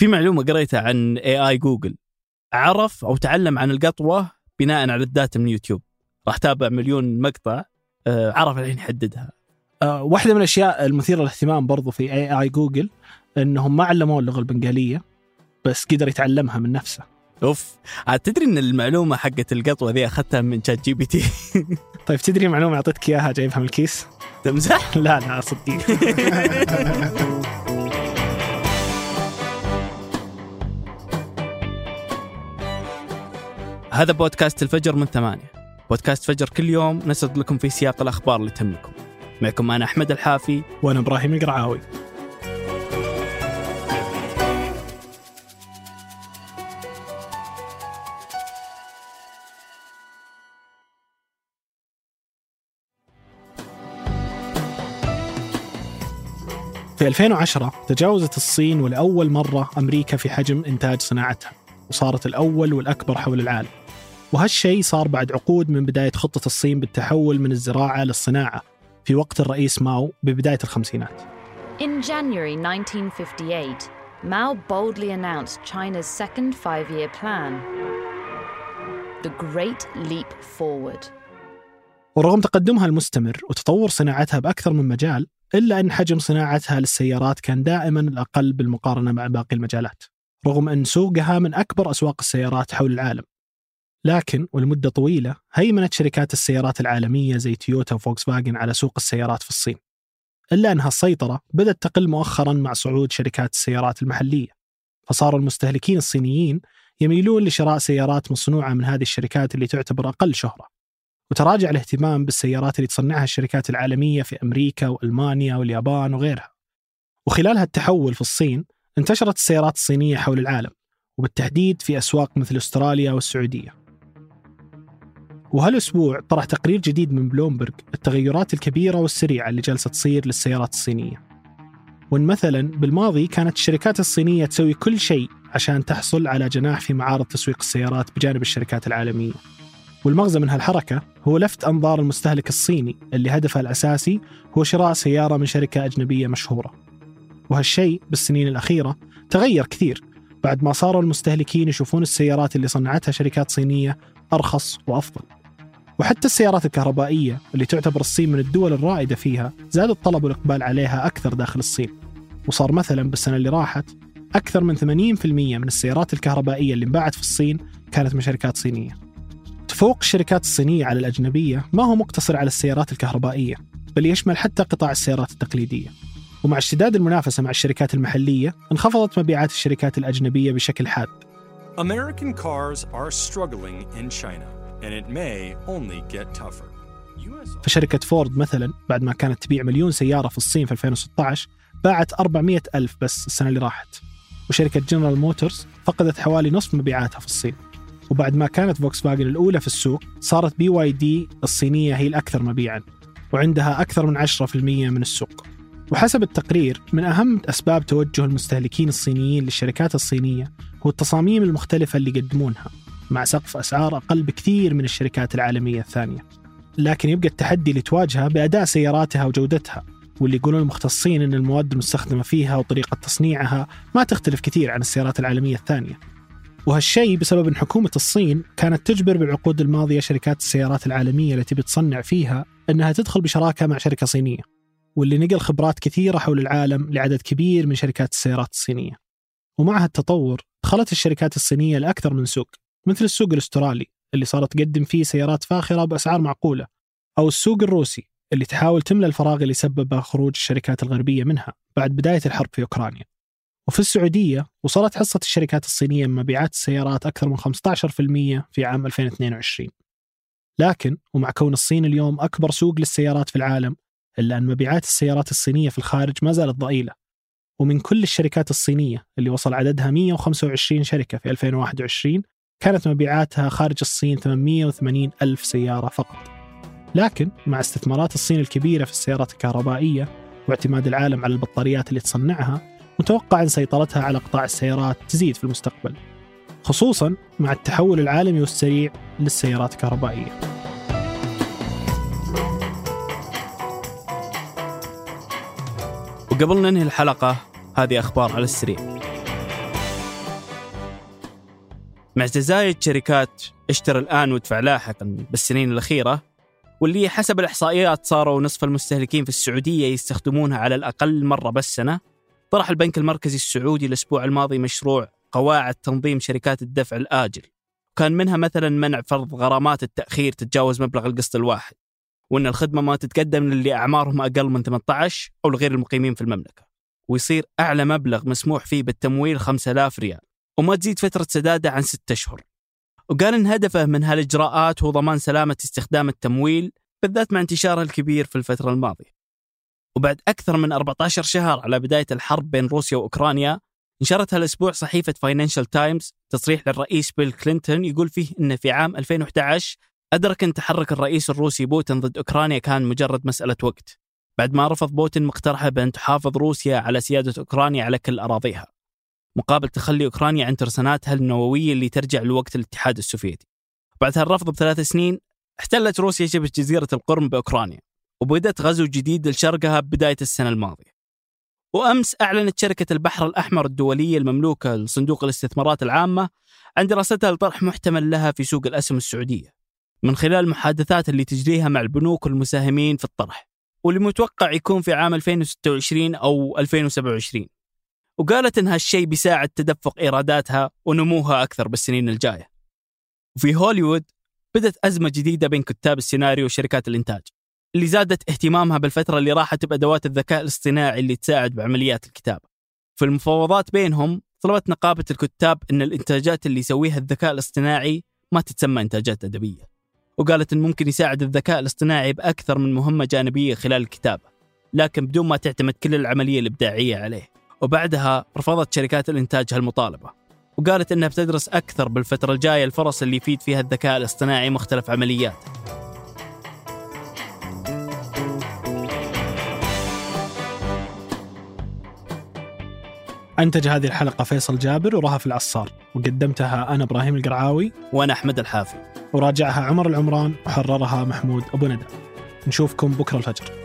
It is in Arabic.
في معلومة قريتها عن اي اي جوجل عرف أو تعلم عن القطوة بناء على ال data من يوتيوب. راح تابع مليون مقطع آه، عرف الحين يحددها. آه، واحدة من الأشياء المثيرة للاهتمام برضو في AI جوجل إنهم ما علموه اللغة البنغالية بس قدر يتعلمها من نفسه. أوف. عاد تدري إن المعلومة حقت القطوة ذي أخذتها من شات جي بي تي طيب تدري معلومة أعطيتك إياها جايبها من الكيس؟ تمزح؟ لا لا صدقني هذا بودكاست الفجر من ثمانية. بودكاست فجر كل يوم نسرد لكم في سياق الأخبار اللي تهمكم. معكم أنا أحمد الحافي. وأنا إبراهيم القرعاوي. في 2010 تجاوزت الصين ولأول مرة أمريكا في حجم إنتاج صناعتها وصارت الأول والأكبر حول العالم. وهالشيء صار بعد عقود من بداية خطة الصين بالتحول من الزراعة للصناعة في وقت الرئيس ماو ببداية الخمسينات. In January 1958, Mao boldly announced China's second five year plan. The Great Leap Forward. ورغم تقدمها المستمر وتطور صناعتها بأكثر من مجال إلا أن حجم صناعتها للسيارات كان دائما الأقل بالمقارنة مع باقي المجالات رغم أن سوقها من أكبر أسواق السيارات حول العالم. لكن ولمدة طويلة هيمنت شركات السيارات العالمية زي تويوتا وفولكس فاجن على سوق السيارات في الصين. إلا أن هالسيطرة بدأت تقل مؤخرا مع صعود شركات السيارات المحلية. فصار المستهلكين الصينيين يميلون لشراء سيارات مصنوعة من هذه الشركات اللي تعتبر أقل شهرة. وتراجع الاهتمام بالسيارات اللي تصنعها الشركات العالمية في أمريكا وألمانيا واليابان وغيرها. وخلال هالتحول في الصين انتشرت السيارات الصينية حول العالم وبالتحديد في أسواق مثل أستراليا والسعودية. وهالأسبوع طرح تقرير جديد من بلومبرج التغيرات الكبيرة والسريعة اللي جالسة تصير للسيارات الصينية. وإن مثلا بالماضي كانت الشركات الصينية تسوي كل شيء عشان تحصل على جناح في معارض تسويق السيارات بجانب الشركات العالمية. والمغزى من هالحركة هو لفت أنظار المستهلك الصيني اللي هدفه الأساسي هو شراء سيارة من شركة أجنبية مشهورة. وهالشيء بالسنين الأخيرة تغير كثير بعد ما صاروا المستهلكين يشوفون السيارات اللي صنعتها شركات صينية أرخص وأفضل. وحتى السيارات الكهربائية اللي تعتبر الصين من الدول الرائدة فيها زاد الطلب والإقبال عليها أكثر داخل الصين. وصار مثلا بالسنة اللي راحت أكثر من 80% من السيارات الكهربائية اللي انباعت في الصين كانت من شركات صينية. تفوق الشركات الصينية على الأجنبية ما هو مقتصر على السيارات الكهربائية بل يشمل حتى قطاع السيارات التقليدية. ومع اشتداد المنافسة مع الشركات المحلية انخفضت مبيعات الشركات الأجنبية بشكل حاد. American cars are struggling in China, فشركة فورد مثلا بعد ما كانت تبيع مليون سيارة في الصين في 2016 باعت 400 ألف بس السنة اللي راحت. وشركة جنرال موتورز فقدت حوالي نصف مبيعاتها في الصين. وبعد ما كانت فوكس فاجن الأولى في السوق صارت بي واي دي الصينية هي الأكثر مبيعا وعندها أكثر من 10% من السوق. وحسب التقرير من أهم أسباب توجه المستهلكين الصينيين للشركات الصينية هو التصاميم المختلفة اللي يقدمونها. مع سقف أسعار أقل بكثير من الشركات العالمية الثانية. لكن يبقى التحدي اللي تواجهه بأداء سياراتها وجودتها واللي يقولون المختصين أن المواد المستخدمة فيها وطريقة تصنيعها ما تختلف كثير عن السيارات العالمية الثانية. وهالشيء بسبب أن حكومة الصين كانت تجبر بالعقود الماضية شركات السيارات العالمية التي بتصنع فيها أنها تدخل بشراكة مع شركة صينية واللي نقل خبرات كثيرة حول العالم لعدد كبير من شركات السيارات الصينية. ومع هالتطور دخلت الشركات الصينية لأكثر من سوق. مثل السوق الأسترالي اللي صارت تقدم فيه سيارات فاخرة بأسعار معقولة أو السوق الروسي اللي تحاول تملى الفراغ اللي سببه خروج الشركات الغربية منها بعد بداية الحرب في أوكرانيا. وفي السعودية وصلت حصة الشركات الصينية من مبيعات السيارات أكثر من 15% في عام 2022 لكن ومع كون الصين اليوم أكبر سوق للسيارات في العالم إلا أن مبيعات السيارات الصينية في الخارج ما زالت ضئيلة. ومن كل الشركات الصينية اللي وصل عددها 125 شركة في 2021 كانت مبيعاتها خارج الصين 880 ألف سيارة فقط. لكن مع استثمارات الصين الكبيرة في السيارات الكهربائية واعتماد العالم على البطاريات اللي تصنعها متوقع أن سيطرتها على قطاع السيارات تزيد في المستقبل خصوصا مع التحول العالمي والسريع للسيارات الكهربائية. وقبل ننهي الحلقة هذه أخبار على السريع. مع تزايد شركات اشتري الآن وادفع لاحقا بالسنين الأخيرة واللي حسب الإحصائيات صاروا نصف المستهلكين في السعودية يستخدمونها على الأقل مرة بالسنة. طرح البنك المركزي السعودي الأسبوع الماضي مشروع قواعد تنظيم شركات الدفع الآجل كان منها مثلا منع فرض غرامات التأخير تتجاوز مبلغ القسط الواحد وأن الخدمة ما تتقدم للي أعمارهم أقل من 18 أو لغير المقيمين في المملكة ويصير أعلى مبلغ مسموح فيه بالتمويل 5000 ريال. وما تزيد فترة سدادة عن ستة أشهر. وقال إن هدفه من هالإجراءات هو ضمان سلامة استخدام التمويل بالذات مع انتشاره الكبير في الفترة الماضية. وبعد أكثر من 14 شهر على بداية الحرب بين روسيا وأوكرانيا نشرت هالأسبوع صحيفة فاينانشال تايمز تصريح للرئيس بيل كلينتون يقول فيه أنه في عام 2011 أدرك أن تحرك الرئيس الروسي بوتين ضد أوكرانيا كان مجرد مسألة وقت بعد ما رفض بوتين مقترحه بأن تحافظ روسيا على سيادة أوكرانيا على كل أراضيها. مقابل تخلي أوكرانيا عن ترساناتها النووية اللي ترجع لوقت الاتحاد السوفيتي. بعد هالرفض بثلاث سنين احتلت روسيا شبه جزيرة القرم بأوكرانيا وبدأت غزو جديد لشرقها بداية السنة الماضية. وأمس أعلنت شركة البحر الأحمر الدولية المملوكة لصندوق الاستثمارات العامة عن دراستها لطرح محتمل لها في سوق الأسهم السعودية من خلال المحادثات اللي تجريها مع البنوك والمساهمين في الطرح واللي متوقع يكون في عام 2026 أو 2027 وقالت إن هالشيء بيساعد تدفق إيراداتها ونموها أكثر بالسنين الجاية. وفي هوليوود بدت أزمة جديدة بين كتاب السيناريو وشركات الإنتاج اللي زادت اهتمامها بالفترة اللي راحت بأدوات الذكاء الاصطناعي اللي تساعد بعمليات الكتابة. في المفاوضات بينهم طلبت نقابة الكتاب أن الإنتاجات اللي يسويها الذكاء الاصطناعي ما تتسمى إنتاجات أدبية. وقالت أن ممكن يساعد الذكاء الاصطناعي بأكثر من مهمة جانبية خلال الكتابة لكن بدون ما تعتمد كل العملية الإبداعية عليه. وبعدها رفضت شركات الإنتاج هالمطالبة وقالت أنها بتدرس أكثر بالفترة الجاية الفرص اللي يفيد فيها الذكاء الاصطناعي مختلف عملياته. أنتج هذه الحلقة فيصل جابر ورهف العصار وقدمتها أنا إبراهيم القرعاوي وأنا أحمد الحافي. وراجعها عمر العمران وحررها محمود أبو ندى. نشوفكم بكرة الفجر.